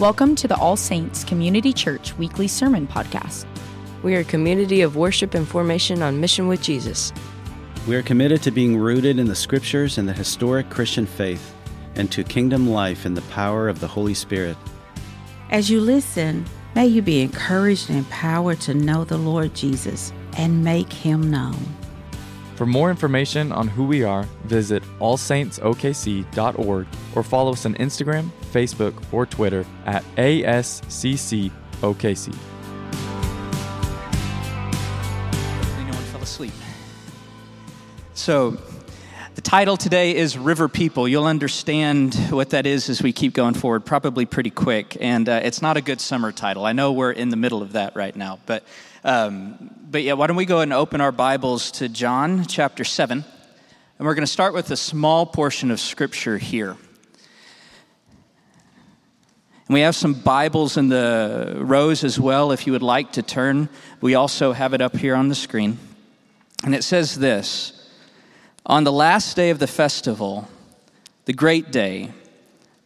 Welcome to the All Saints Community Church Weekly Sermon Podcast. We are a community of worship and formation on mission with Jesus. We are committed to being rooted in the scriptures and the historic Christian faith and to kingdom life in the power of the Holy Spirit. As you listen, may you be encouraged and empowered to know the Lord Jesus and make him known. For more information on who we are, visit allsaintsokc.org or follow us on Instagram, Facebook, or Twitter at ASCCOKC. Anyone fell asleep? So, the title today is River People. You'll understand what that is as we keep going forward, probably pretty quick. And uh, it's not a good summer title. I know we're in the middle of that right now. But, um, but yeah, why don't we go and open our Bibles to John chapter 7? And we're going to start with a small portion of Scripture here. And we have some Bibles in the rows as well if you would like to turn. We also have it up here on the screen. And it says this On the last day of the festival, the great day,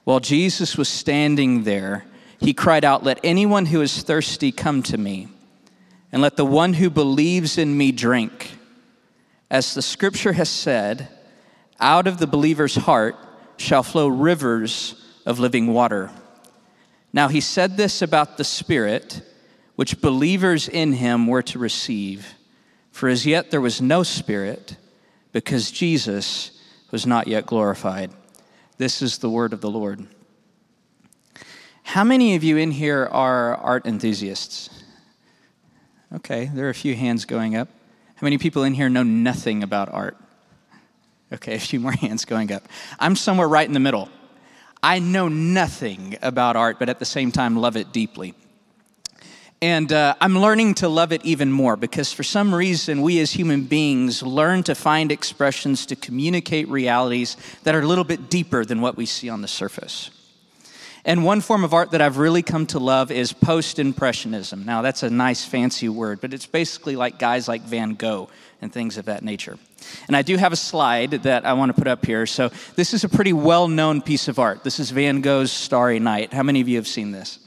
while Jesus was standing there, he cried out, Let anyone who is thirsty come to me, and let the one who believes in me drink. As the scripture has said, out of the believer's heart shall flow rivers of living water. Now, he said this about the Spirit, which believers in him were to receive. For as yet there was no Spirit, because Jesus was not yet glorified. This is the word of the Lord. How many of you in here are art enthusiasts? Okay, there are a few hands going up. How many people in here know nothing about art? Okay, a few more hands going up. I'm somewhere right in the middle. I know nothing about art, but at the same time, love it deeply. And uh, I'm learning to love it even more because for some reason, we as human beings learn to find expressions to communicate realities that are a little bit deeper than what we see on the surface. And one form of art that I've really come to love is post impressionism. Now, that's a nice fancy word, but it's basically like guys like Van Gogh and things of that nature. And I do have a slide that I want to put up here. So, this is a pretty well known piece of art. This is Van Gogh's Starry Night. How many of you have seen this?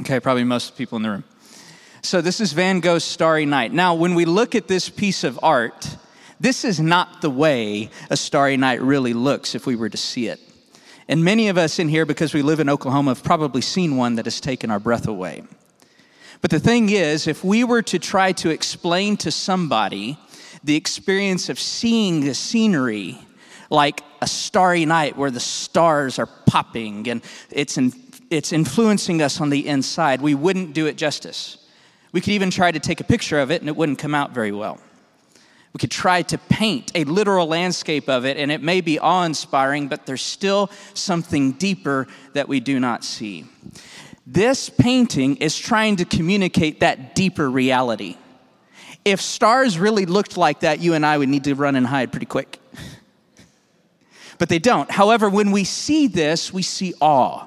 Okay, probably most people in the room. So, this is Van Gogh's Starry Night. Now, when we look at this piece of art, this is not the way a starry night really looks if we were to see it. And many of us in here, because we live in Oklahoma, have probably seen one that has taken our breath away. But the thing is, if we were to try to explain to somebody the experience of seeing the scenery like a starry night where the stars are popping and it's, in, it's influencing us on the inside, we wouldn't do it justice. We could even try to take a picture of it and it wouldn't come out very well. We could try to paint a literal landscape of it, and it may be awe inspiring, but there's still something deeper that we do not see. This painting is trying to communicate that deeper reality. If stars really looked like that, you and I would need to run and hide pretty quick. But they don't. However, when we see this, we see awe.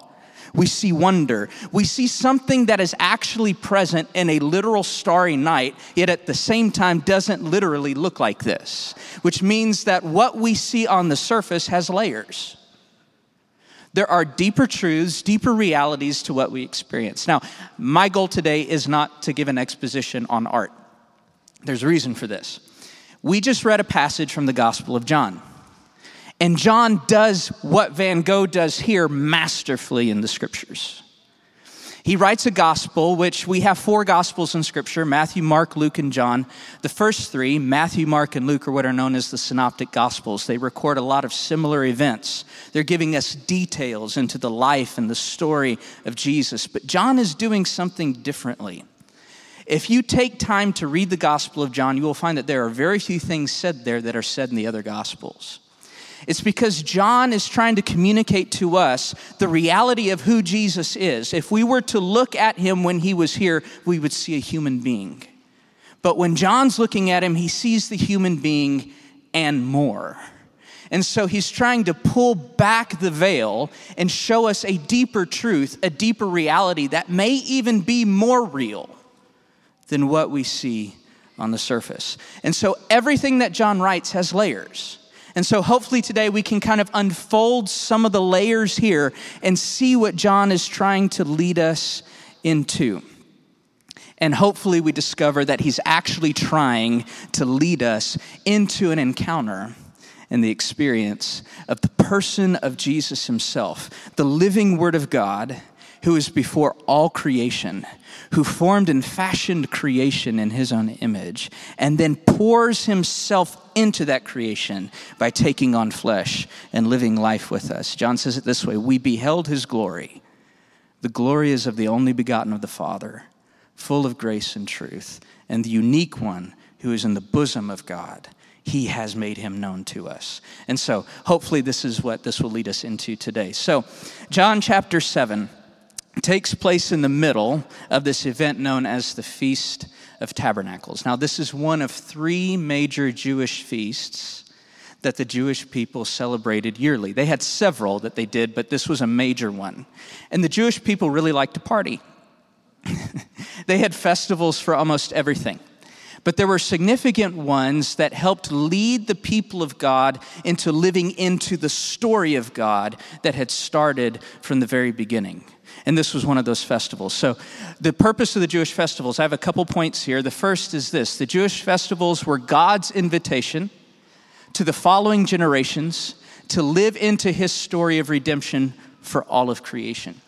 We see wonder. We see something that is actually present in a literal starry night, yet at the same time doesn't literally look like this, which means that what we see on the surface has layers. There are deeper truths, deeper realities to what we experience. Now, my goal today is not to give an exposition on art. There's a reason for this. We just read a passage from the Gospel of John. And John does what Van Gogh does here masterfully in the scriptures. He writes a gospel, which we have four gospels in scripture Matthew, Mark, Luke, and John. The first three, Matthew, Mark, and Luke, are what are known as the synoptic gospels. They record a lot of similar events. They're giving us details into the life and the story of Jesus. But John is doing something differently. If you take time to read the Gospel of John, you will find that there are very few things said there that are said in the other Gospels. It's because John is trying to communicate to us the reality of who Jesus is. If we were to look at him when he was here, we would see a human being. But when John's looking at him, he sees the human being and more. And so he's trying to pull back the veil and show us a deeper truth, a deeper reality that may even be more real than what we see on the surface. And so everything that John writes has layers. And so hopefully today we can kind of unfold some of the layers here and see what John is trying to lead us into. And hopefully we discover that he's actually trying to lead us into an encounter and the experience of the person of Jesus himself, the living Word of God who is before all creation, who formed and fashioned creation in his own image, and then pours himself into that creation by taking on flesh and living life with us. John says it this way We beheld his glory. The glory is of the only begotten of the Father, full of grace and truth, and the unique one who is in the bosom of God he has made him known to us. And so, hopefully, this is what this will lead us into today. So, John chapter 7 takes place in the middle of this event known as the Feast of Tabernacles. Now, this is one of three major Jewish feasts that the Jewish people celebrated yearly. They had several that they did, but this was a major one. And the Jewish people really liked to party. they had festivals for almost everything. But there were significant ones that helped lead the people of God into living into the story of God that had started from the very beginning. And this was one of those festivals. So, the purpose of the Jewish festivals, I have a couple points here. The first is this the Jewish festivals were God's invitation to the following generations to live into his story of redemption for all of creation.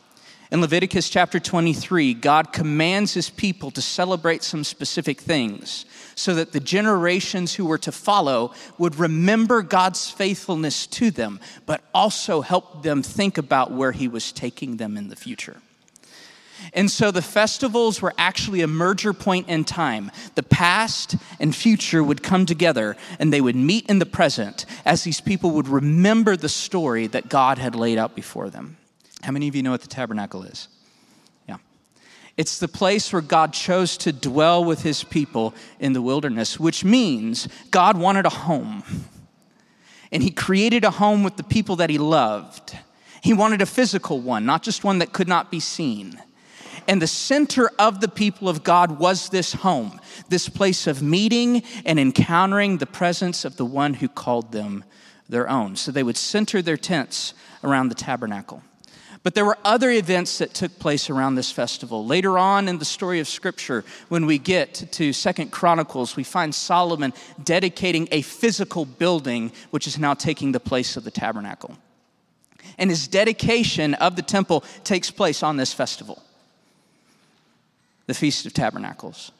In Leviticus chapter 23, God commands his people to celebrate some specific things so that the generations who were to follow would remember God's faithfulness to them, but also help them think about where he was taking them in the future. And so the festivals were actually a merger point in time. The past and future would come together and they would meet in the present as these people would remember the story that God had laid out before them. How many of you know what the tabernacle is? Yeah. It's the place where God chose to dwell with his people in the wilderness, which means God wanted a home. And he created a home with the people that he loved. He wanted a physical one, not just one that could not be seen. And the center of the people of God was this home, this place of meeting and encountering the presence of the one who called them their own. So they would center their tents around the tabernacle. But there were other events that took place around this festival. Later on in the story of Scripture, when we get to Second Chronicles, we find Solomon dedicating a physical building, which is now taking the place of the tabernacle. And his dedication of the temple takes place on this festival, the Feast of Tabernacles.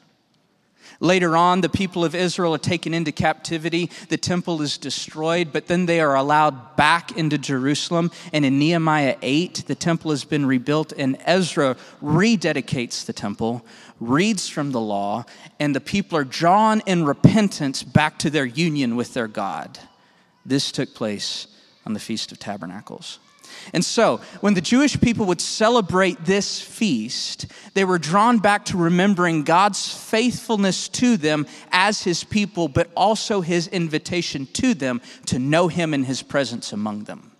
Later on, the people of Israel are taken into captivity. The temple is destroyed, but then they are allowed back into Jerusalem. And in Nehemiah 8, the temple has been rebuilt, and Ezra rededicates the temple, reads from the law, and the people are drawn in repentance back to their union with their God. This took place on the Feast of Tabernacles. And so, when the Jewish people would celebrate this feast, they were drawn back to remembering God's faithfulness to them as his people, but also his invitation to them to know him in his presence among them.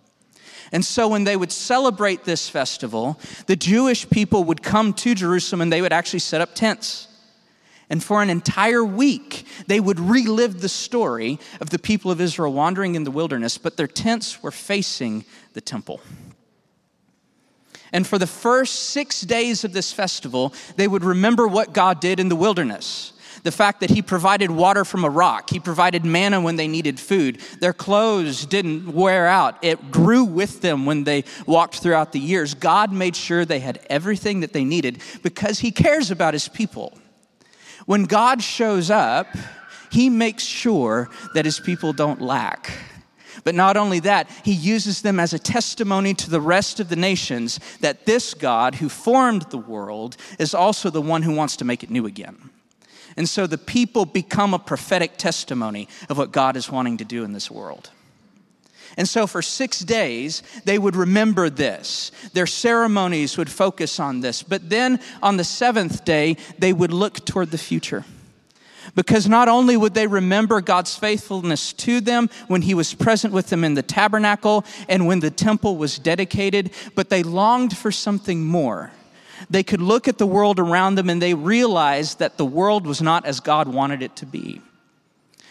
And so, when they would celebrate this festival, the Jewish people would come to Jerusalem and they would actually set up tents. And for an entire week, they would relive the story of the people of Israel wandering in the wilderness, but their tents were facing the temple. And for the first six days of this festival, they would remember what God did in the wilderness. The fact that He provided water from a rock, He provided manna when they needed food. Their clothes didn't wear out, it grew with them when they walked throughout the years. God made sure they had everything that they needed because He cares about His people. When God shows up, he makes sure that his people don't lack. But not only that, he uses them as a testimony to the rest of the nations that this God who formed the world is also the one who wants to make it new again. And so the people become a prophetic testimony of what God is wanting to do in this world. And so for six days, they would remember this. Their ceremonies would focus on this. But then on the seventh day, they would look toward the future. Because not only would they remember God's faithfulness to them when He was present with them in the tabernacle and when the temple was dedicated, but they longed for something more. They could look at the world around them and they realized that the world was not as God wanted it to be.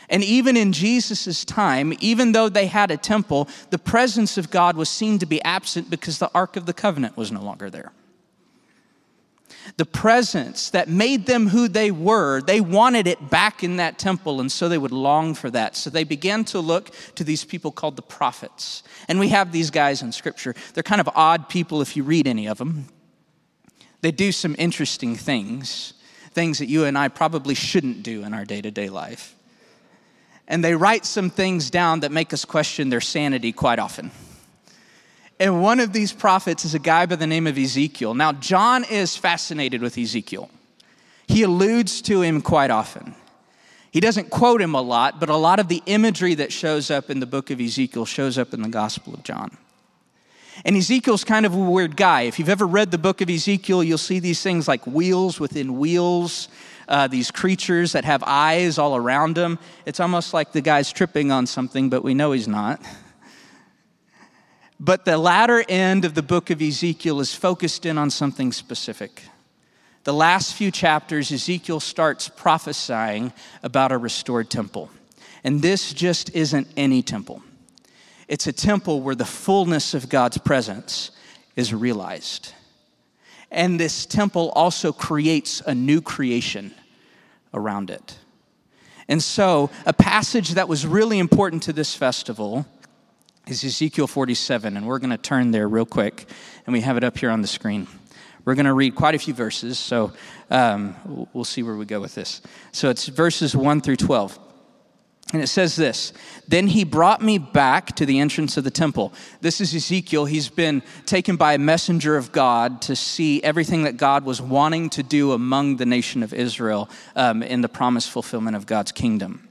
And even in Jesus' time, even though they had a temple, the presence of God was seen to be absent because the Ark of the Covenant was no longer there. The presence that made them who they were, they wanted it back in that temple, and so they would long for that. So they began to look to these people called the prophets. And we have these guys in Scripture. They're kind of odd people if you read any of them. They do some interesting things, things that you and I probably shouldn't do in our day to day life and they write some things down that make us question their sanity quite often. And one of these prophets is a guy by the name of Ezekiel. Now, John is fascinated with Ezekiel. He alludes to him quite often. He doesn't quote him a lot, but a lot of the imagery that shows up in the book of Ezekiel shows up in the Gospel of John. And Ezekiel's kind of a weird guy. If you've ever read the book of Ezekiel, you'll see these things like wheels within wheels uh, these creatures that have eyes all around them. It's almost like the guy's tripping on something, but we know he's not. But the latter end of the book of Ezekiel is focused in on something specific. The last few chapters, Ezekiel starts prophesying about a restored temple. And this just isn't any temple, it's a temple where the fullness of God's presence is realized. And this temple also creates a new creation around it. And so, a passage that was really important to this festival is Ezekiel 47, and we're going to turn there real quick, and we have it up here on the screen. We're going to read quite a few verses, so um, we'll see where we go with this. So it's verses 1 through 12. And it says this Then he brought me back to the entrance of the temple. This is Ezekiel. He's been taken by a messenger of God to see everything that God was wanting to do among the nation of Israel um, in the promised fulfillment of God's kingdom.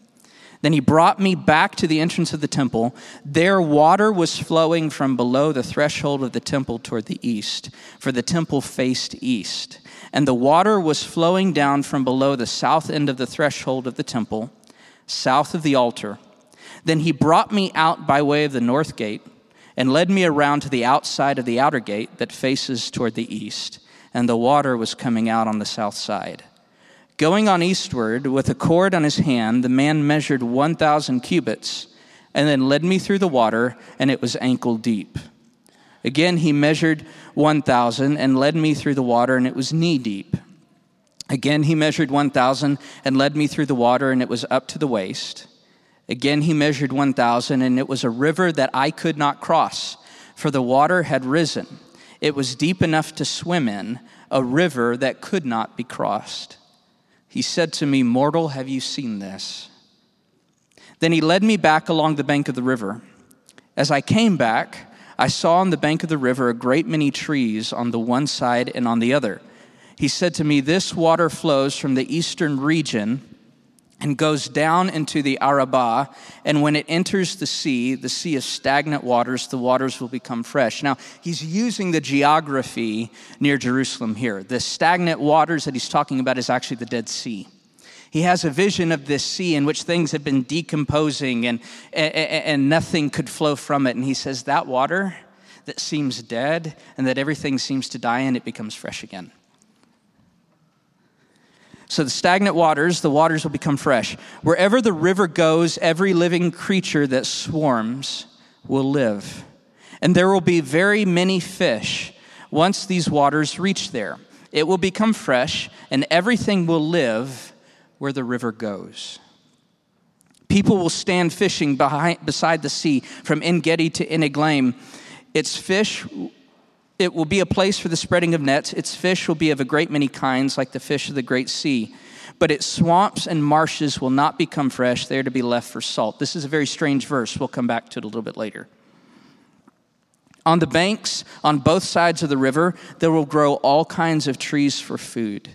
Then he brought me back to the entrance of the temple. There, water was flowing from below the threshold of the temple toward the east, for the temple faced east. And the water was flowing down from below the south end of the threshold of the temple south of the altar. Then he brought me out by way of the north gate and led me around to the outside of the outer gate that faces toward the east, and the water was coming out on the south side. Going on eastward with a cord on his hand, the man measured 1,000 cubits and then led me through the water, and it was ankle deep. Again, he measured 1,000 and led me through the water, and it was knee deep. Again, he measured 1,000 and led me through the water, and it was up to the waist. Again, he measured 1,000, and it was a river that I could not cross, for the water had risen. It was deep enough to swim in, a river that could not be crossed. He said to me, Mortal, have you seen this? Then he led me back along the bank of the river. As I came back, I saw on the bank of the river a great many trees on the one side and on the other he said to me, This water flows from the eastern region and goes down into the Arabah. And when it enters the sea, the sea is stagnant waters, the waters will become fresh. Now, he's using the geography near Jerusalem here. The stagnant waters that he's talking about is actually the Dead Sea. He has a vision of this sea in which things have been decomposing and, and, and nothing could flow from it. And he says, That water that seems dead and that everything seems to die in, it becomes fresh again. So the stagnant waters, the waters will become fresh. Wherever the river goes, every living creature that swarms will live. And there will be very many fish once these waters reach there. It will become fresh, and everything will live where the river goes. People will stand fishing behind, beside the sea from En Gedi to Eneglaim. Its fish it will be a place for the spreading of nets. Its fish will be of a great many kinds, like the fish of the great sea. But its swamps and marshes will not become fresh. They are to be left for salt. This is a very strange verse. We'll come back to it a little bit later. On the banks, on both sides of the river, there will grow all kinds of trees for food.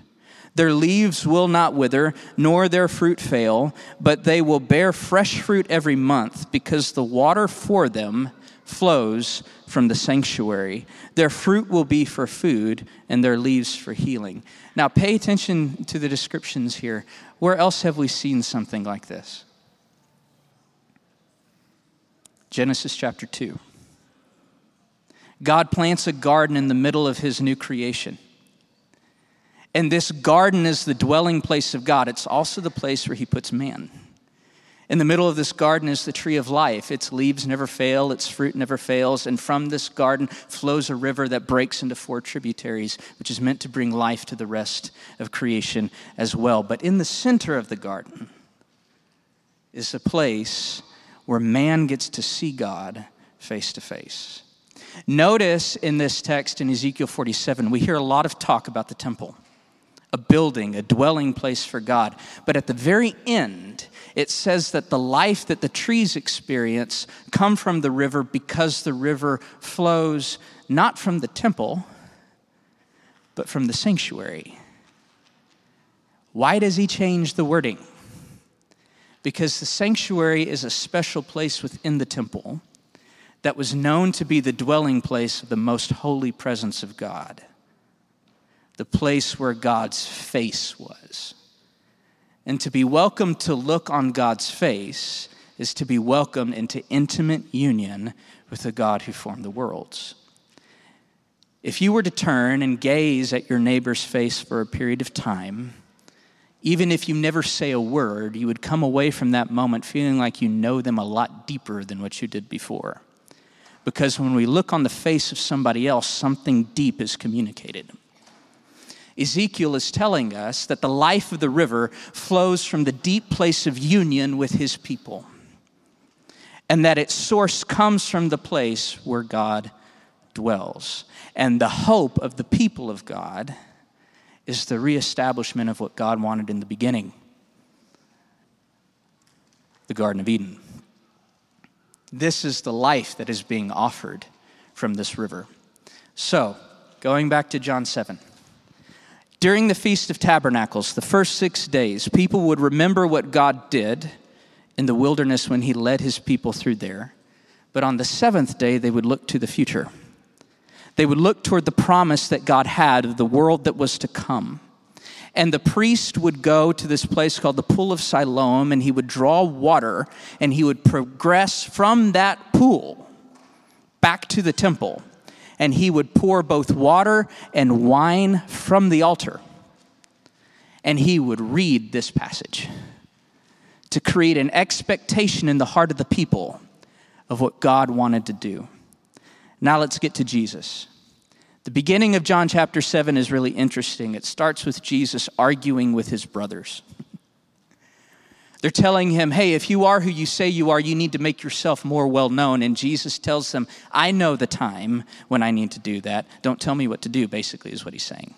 Their leaves will not wither, nor their fruit fail, but they will bear fresh fruit every month, because the water for them flows from the sanctuary. Their fruit will be for food, and their leaves for healing. Now, pay attention to the descriptions here. Where else have we seen something like this? Genesis chapter 2. God plants a garden in the middle of his new creation. And this garden is the dwelling place of God. It's also the place where he puts man. In the middle of this garden is the tree of life. Its leaves never fail, its fruit never fails, and from this garden flows a river that breaks into four tributaries, which is meant to bring life to the rest of creation as well. But in the center of the garden is a place where man gets to see God face to face. Notice in this text in Ezekiel 47, we hear a lot of talk about the temple, a building, a dwelling place for God. But at the very end, it says that the life that the trees experience come from the river because the river flows not from the temple, but from the sanctuary. Why does he change the wording? Because the sanctuary is a special place within the temple that was known to be the dwelling place of the most holy presence of God, the place where God's face was. And to be welcomed to look on God's face is to be welcomed into intimate union with the God who formed the worlds. If you were to turn and gaze at your neighbor's face for a period of time, even if you never say a word, you would come away from that moment feeling like you know them a lot deeper than what you did before. Because when we look on the face of somebody else, something deep is communicated. Ezekiel is telling us that the life of the river flows from the deep place of union with his people, and that its source comes from the place where God dwells. And the hope of the people of God is the reestablishment of what God wanted in the beginning the Garden of Eden. This is the life that is being offered from this river. So, going back to John 7. During the Feast of Tabernacles, the first six days, people would remember what God did in the wilderness when He led His people through there. But on the seventh day, they would look to the future. They would look toward the promise that God had of the world that was to come. And the priest would go to this place called the Pool of Siloam, and he would draw water, and he would progress from that pool back to the temple. And he would pour both water and wine from the altar. And he would read this passage to create an expectation in the heart of the people of what God wanted to do. Now let's get to Jesus. The beginning of John chapter 7 is really interesting. It starts with Jesus arguing with his brothers. They're telling him, hey, if you are who you say you are, you need to make yourself more well known. And Jesus tells them, I know the time when I need to do that. Don't tell me what to do, basically, is what he's saying.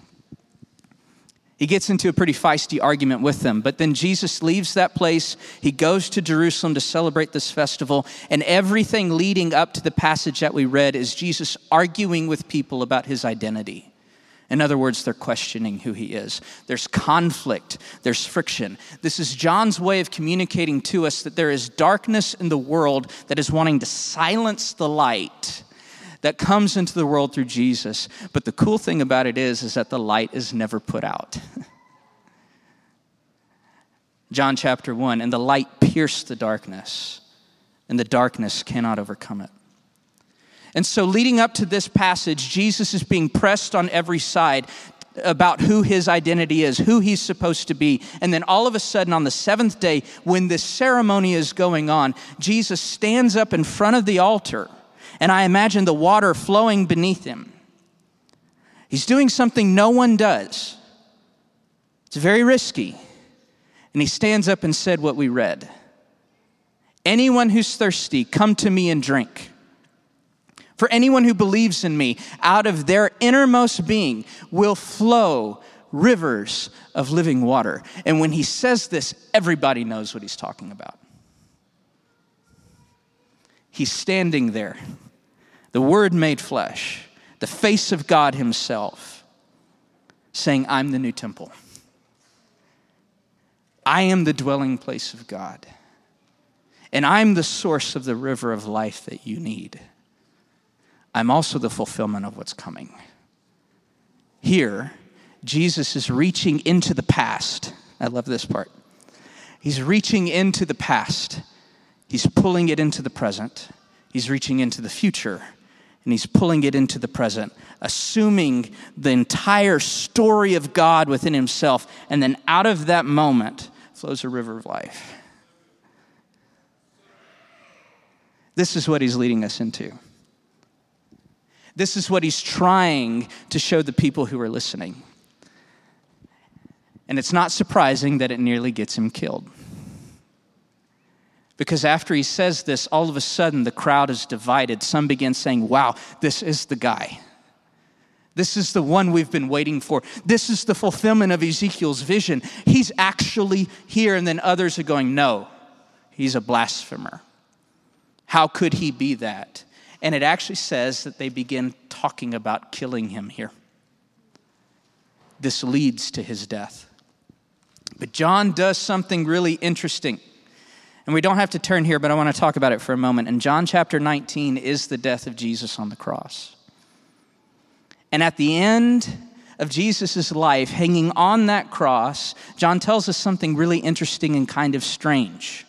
He gets into a pretty feisty argument with them. But then Jesus leaves that place. He goes to Jerusalem to celebrate this festival. And everything leading up to the passage that we read is Jesus arguing with people about his identity. In other words, they're questioning who he is. There's conflict, there's friction. This is John's way of communicating to us that there is darkness in the world that is wanting to silence the light that comes into the world through Jesus. But the cool thing about it is, is that the light is never put out. John chapter 1 and the light pierced the darkness, and the darkness cannot overcome it. And so, leading up to this passage, Jesus is being pressed on every side about who his identity is, who he's supposed to be. And then all of a sudden, on the seventh day, when this ceremony is going on, Jesus stands up in front of the altar and I imagine the water flowing beneath him. He's doing something no one does. It's very risky. And he stands up and said what we read Anyone who's thirsty, come to me and drink. For anyone who believes in me, out of their innermost being will flow rivers of living water. And when he says this, everybody knows what he's talking about. He's standing there the Word made flesh, the face of God Himself, saying, I'm the new temple. I am the dwelling place of God. And I'm the source of the river of life that you need. I'm also the fulfillment of what's coming. Here, Jesus is reaching into the past. I love this part. He's reaching into the past, he's pulling it into the present, he's reaching into the future and he's pulling it into the present, assuming the entire story of God within himself. And then out of that moment flows a river of life. This is what he's leading us into. This is what he's trying to show the people who are listening. And it's not surprising that it nearly gets him killed. Because after he says this, all of a sudden the crowd is divided. Some begin saying, Wow, this is the guy. This is the one we've been waiting for. This is the fulfillment of Ezekiel's vision. He's actually here. And then others are going, No, he's a blasphemer. How could he be that? And it actually says that they begin talking about killing him here. This leads to his death. But John does something really interesting. And we don't have to turn here, but I want to talk about it for a moment. And John chapter 19 is the death of Jesus on the cross. And at the end of Jesus' life, hanging on that cross, John tells us something really interesting and kind of strange.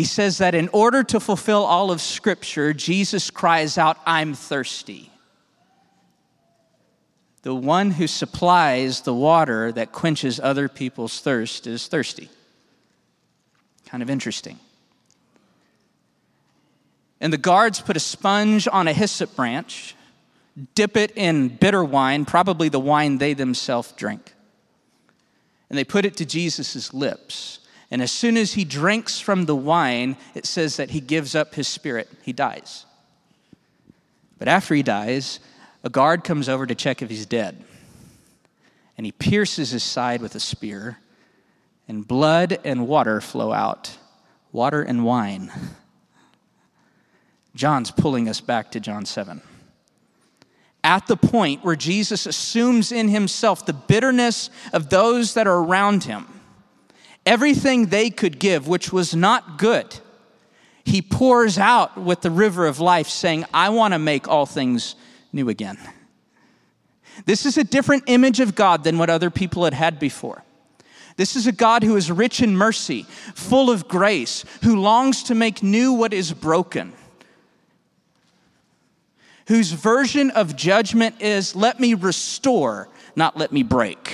He says that in order to fulfill all of Scripture, Jesus cries out, I'm thirsty. The one who supplies the water that quenches other people's thirst is thirsty. Kind of interesting. And the guards put a sponge on a hyssop branch dip it in bitter wine, probably the wine they themselves drink. And they put it to Jesus' lips. And as soon as he drinks from the wine, it says that he gives up his spirit. He dies. But after he dies, a guard comes over to check if he's dead. And he pierces his side with a spear, and blood and water flow out water and wine. John's pulling us back to John 7 at the point where Jesus assumes in himself the bitterness of those that are around him, everything they could give, which was not good, he pours out with the river of life, saying, I want to make all things new again. This is a different image of God than what other people had had before. This is a God who is rich in mercy, full of grace, who longs to make new what is broken whose version of judgment is let me restore, not let me break.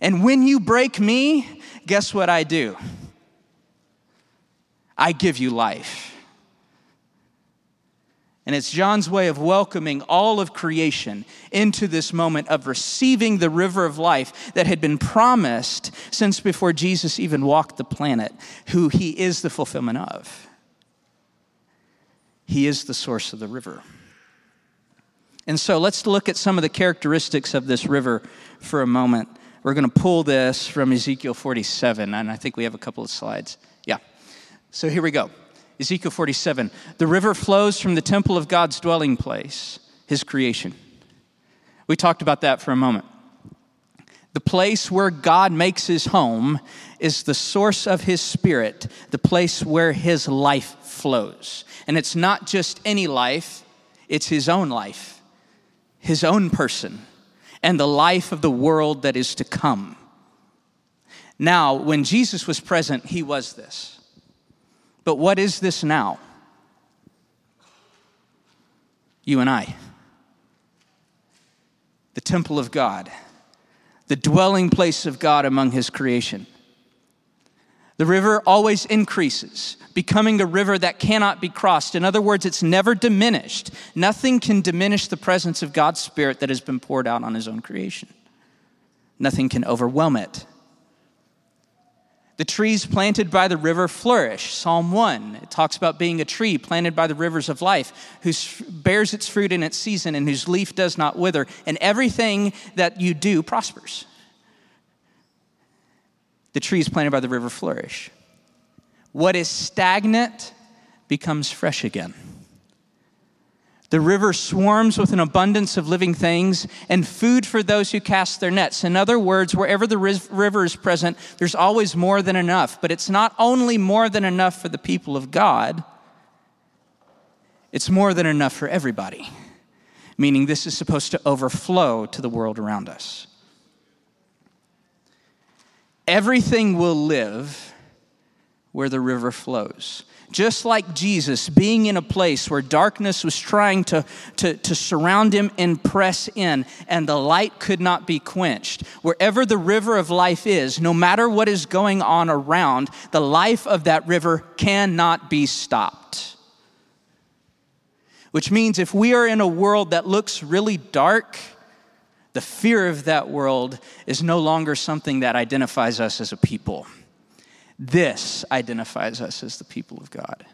And when you break me, guess what I do? I give you life. And it's John's way of welcoming all of creation into this moment of receiving the river of life that had been promised since before Jesus even walked the planet, who he is the fulfillment of. He is the source of the river. And so let's look at some of the characteristics of this river for a moment. We're going to pull this from Ezekiel 47, and I think we have a couple of slides. Yeah. So here we go. Ezekiel 47. The river flows from the temple of God's dwelling place, his creation. We talked about that for a moment. The place where God makes his home is the source of his spirit, the place where his life flows. And it's not just any life, it's his own life his own person and the life of the world that is to come. Now, when Jesus was present, he was this. But what is this now? You and I. The temple of God, the dwelling place of God among his creation. The river always increases, becoming a river that cannot be crossed. In other words, it's never diminished. Nothing can diminish the presence of God's Spirit that has been poured out on His own creation. Nothing can overwhelm it. The trees planted by the river flourish. Psalm 1, it talks about being a tree planted by the rivers of life, who bears its fruit in its season and whose leaf does not wither, and everything that you do prospers the trees planted by the river flourish. What is stagnant becomes fresh again. The river swarms with an abundance of living things and food for those who cast their nets. In other words, wherever the river is present, there's always more than enough. But it's not only more than enough for the people of God, it's more than enough for everybody. Meaning, this is supposed to overflow to the world around us everything will live where the river flows. just like Jesus being in a place where darkness was trying to, to, to, surround him and press in, and the light could not be quenched. Wherever the river of life is, no matter what is going on around, the life of that river cannot be stopped. Which means if we are in a world that looks really dark, the fear of that world is no longer something that identifies us as a people. This identifies us as the people of God.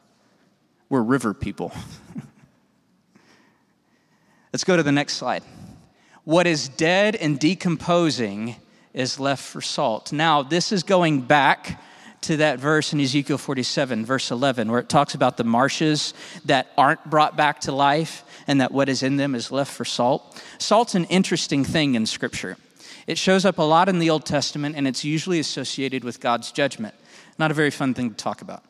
We're river people. Let's go to the next slide. What is dead and decomposing is left for salt. Now, this is going back to that verse in Ezekiel 47, verse 11, where it talks about the marshes that aren't brought back to life and that what is in them is left for salt. Salt's an interesting thing in Scripture. It shows up a lot in the Old Testament, and it's usually associated with God's judgment. Not a very fun thing to talk about.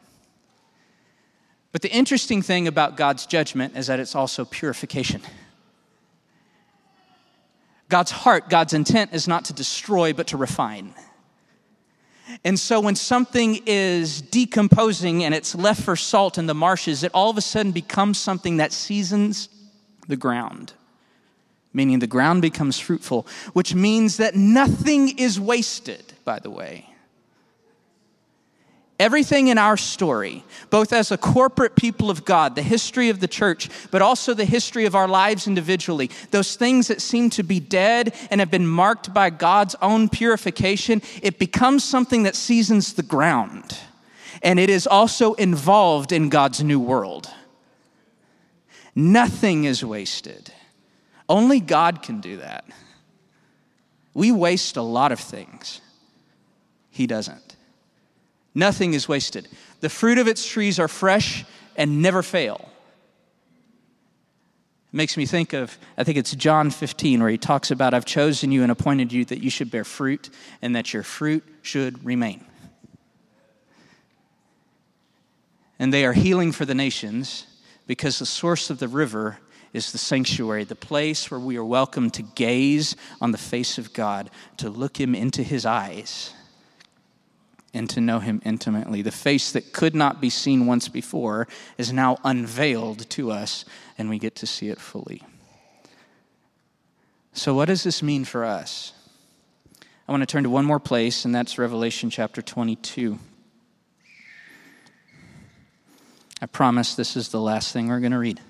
But the interesting thing about God's judgment is that it's also purification. God's heart, God's intent is not to destroy, but to refine. And so when something is decomposing and it's left for salt in the marshes, it all of a sudden becomes something that seasons the ground, meaning the ground becomes fruitful, which means that nothing is wasted, by the way. Everything in our story, both as a corporate people of God, the history of the church, but also the history of our lives individually, those things that seem to be dead and have been marked by God's own purification, it becomes something that seasons the ground. And it is also involved in God's new world. Nothing is wasted. Only God can do that. We waste a lot of things, He doesn't. Nothing is wasted. The fruit of its trees are fresh and never fail. It makes me think of, I think it's John 15, where he talks about, I've chosen you and appointed you that you should bear fruit and that your fruit should remain. And they are healing for the nations because the source of the river is the sanctuary, the place where we are welcome to gaze on the face of God, to look him into his eyes and to know him intimately. The face that could not be seen once before is now unveiled to us, and we get to see it fully. So, what does this mean for us? I want to turn to one more place, and that's Revelation chapter 22. I promise this is the last thing we're going to read.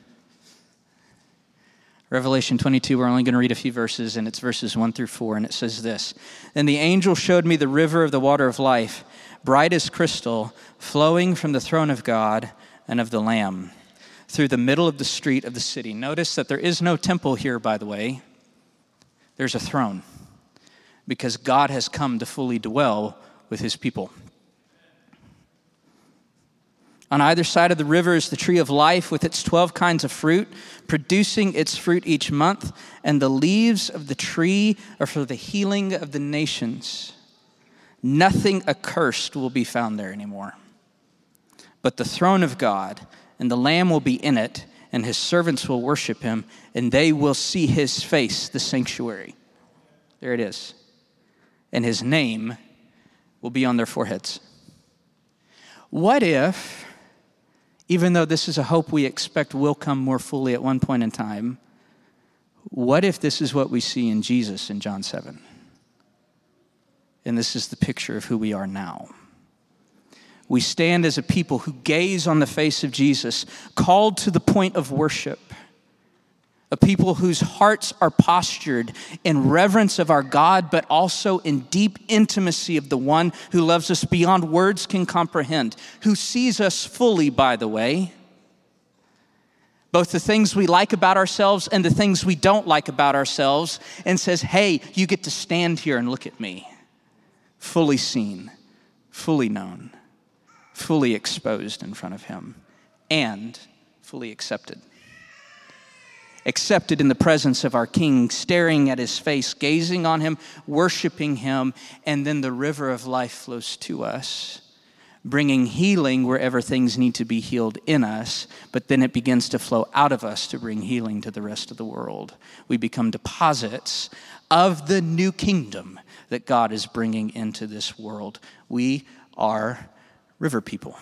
Revelation 22, we're only going to read a few verses, and it's verses 1 through 4, and it says this Then the angel showed me the river of the water of life bright as crystal, flowing from the throne of God and of the Lamb through the middle of the street of the city. Notice that there is no temple here, by the way, there's a throne because God has come to fully dwell with his people. On either side of the river is the tree of life with its 12 kinds of fruit, producing its fruit each month, and the leaves of the tree are for the healing of the nations. Nothing accursed will be found there anymore. But the throne of God and the Lamb will be in it, and his servants will worship him, and they will see his face, the sanctuary. There it is. And his name will be on their foreheads. What if, even though this is a hope we expect will come more fully at one point in time, what if this is what we see in Jesus in John 7? And this is the picture of who we are now. We stand as a people who gaze on the face of Jesus, called to the point of worship. A people whose hearts are postured in reverence of our God, but also in deep intimacy of the one who loves us beyond words can comprehend, who sees us fully, by the way. Both the things we like about ourselves and the things we don't like about ourselves, and says, Hey, you get to stand here and look at me fully seen, fully known, fully exposed in front of Him, and fully accepted. Accepted in the presence of our King, staring at His face, gazing on Him, worshiping Him, and then the river of life flows to us bringing healing wherever things need to be healed in us, but then it begins to flow out of us to bring healing to the rest of the world. We become deposits of the new kingdom that God is bringing into this world. We are river people.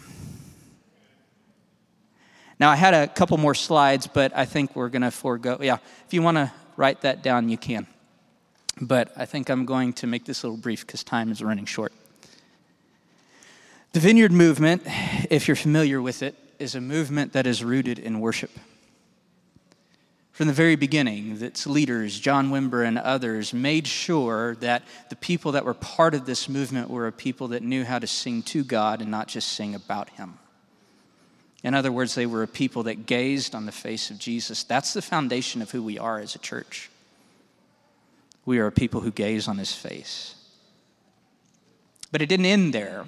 Now, I had a couple more slides, but I think we're going to forego. Yeah, if you want to write that down, you can. But I think I'm going to make this a little brief because time is running short. The Vineyard Movement, if you're familiar with it, is a movement that is rooted in worship. From the very beginning, its leaders, John Wimber and others, made sure that the people that were part of this movement were a people that knew how to sing to God and not just sing about Him. In other words, they were a people that gazed on the face of Jesus. That's the foundation of who we are as a church. We are a people who gaze on His face. But it didn't end there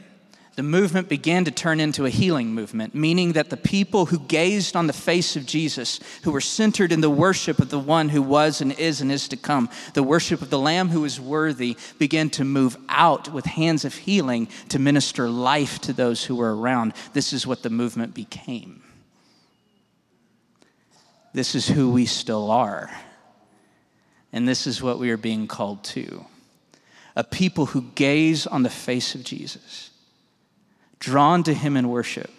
the movement began to turn into a healing movement, meaning that the people who gazed on the face of Jesus, who were centered in the worship of the one who was and is and is to come, the worship of the Lamb who is worthy, began to move out with hands of healing to minister life to those who were around. This is what the movement became. This is who we still are. And this is what we are being called to a people who gaze on the face of Jesus drawn to Him in worship,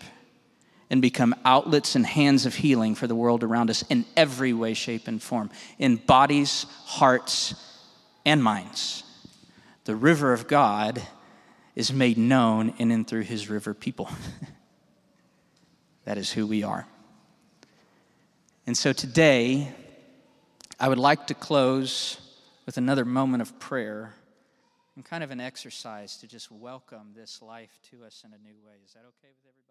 and become outlets and hands of healing for the world around us in every way, shape, and form in bodies, hearts, and minds. The river of God is made known in and through His river people. that is who we are. And so today, I would like to close with another moment of prayer and kind of an exercise to just welcome this life to us in a new way. Is that okay with everybody?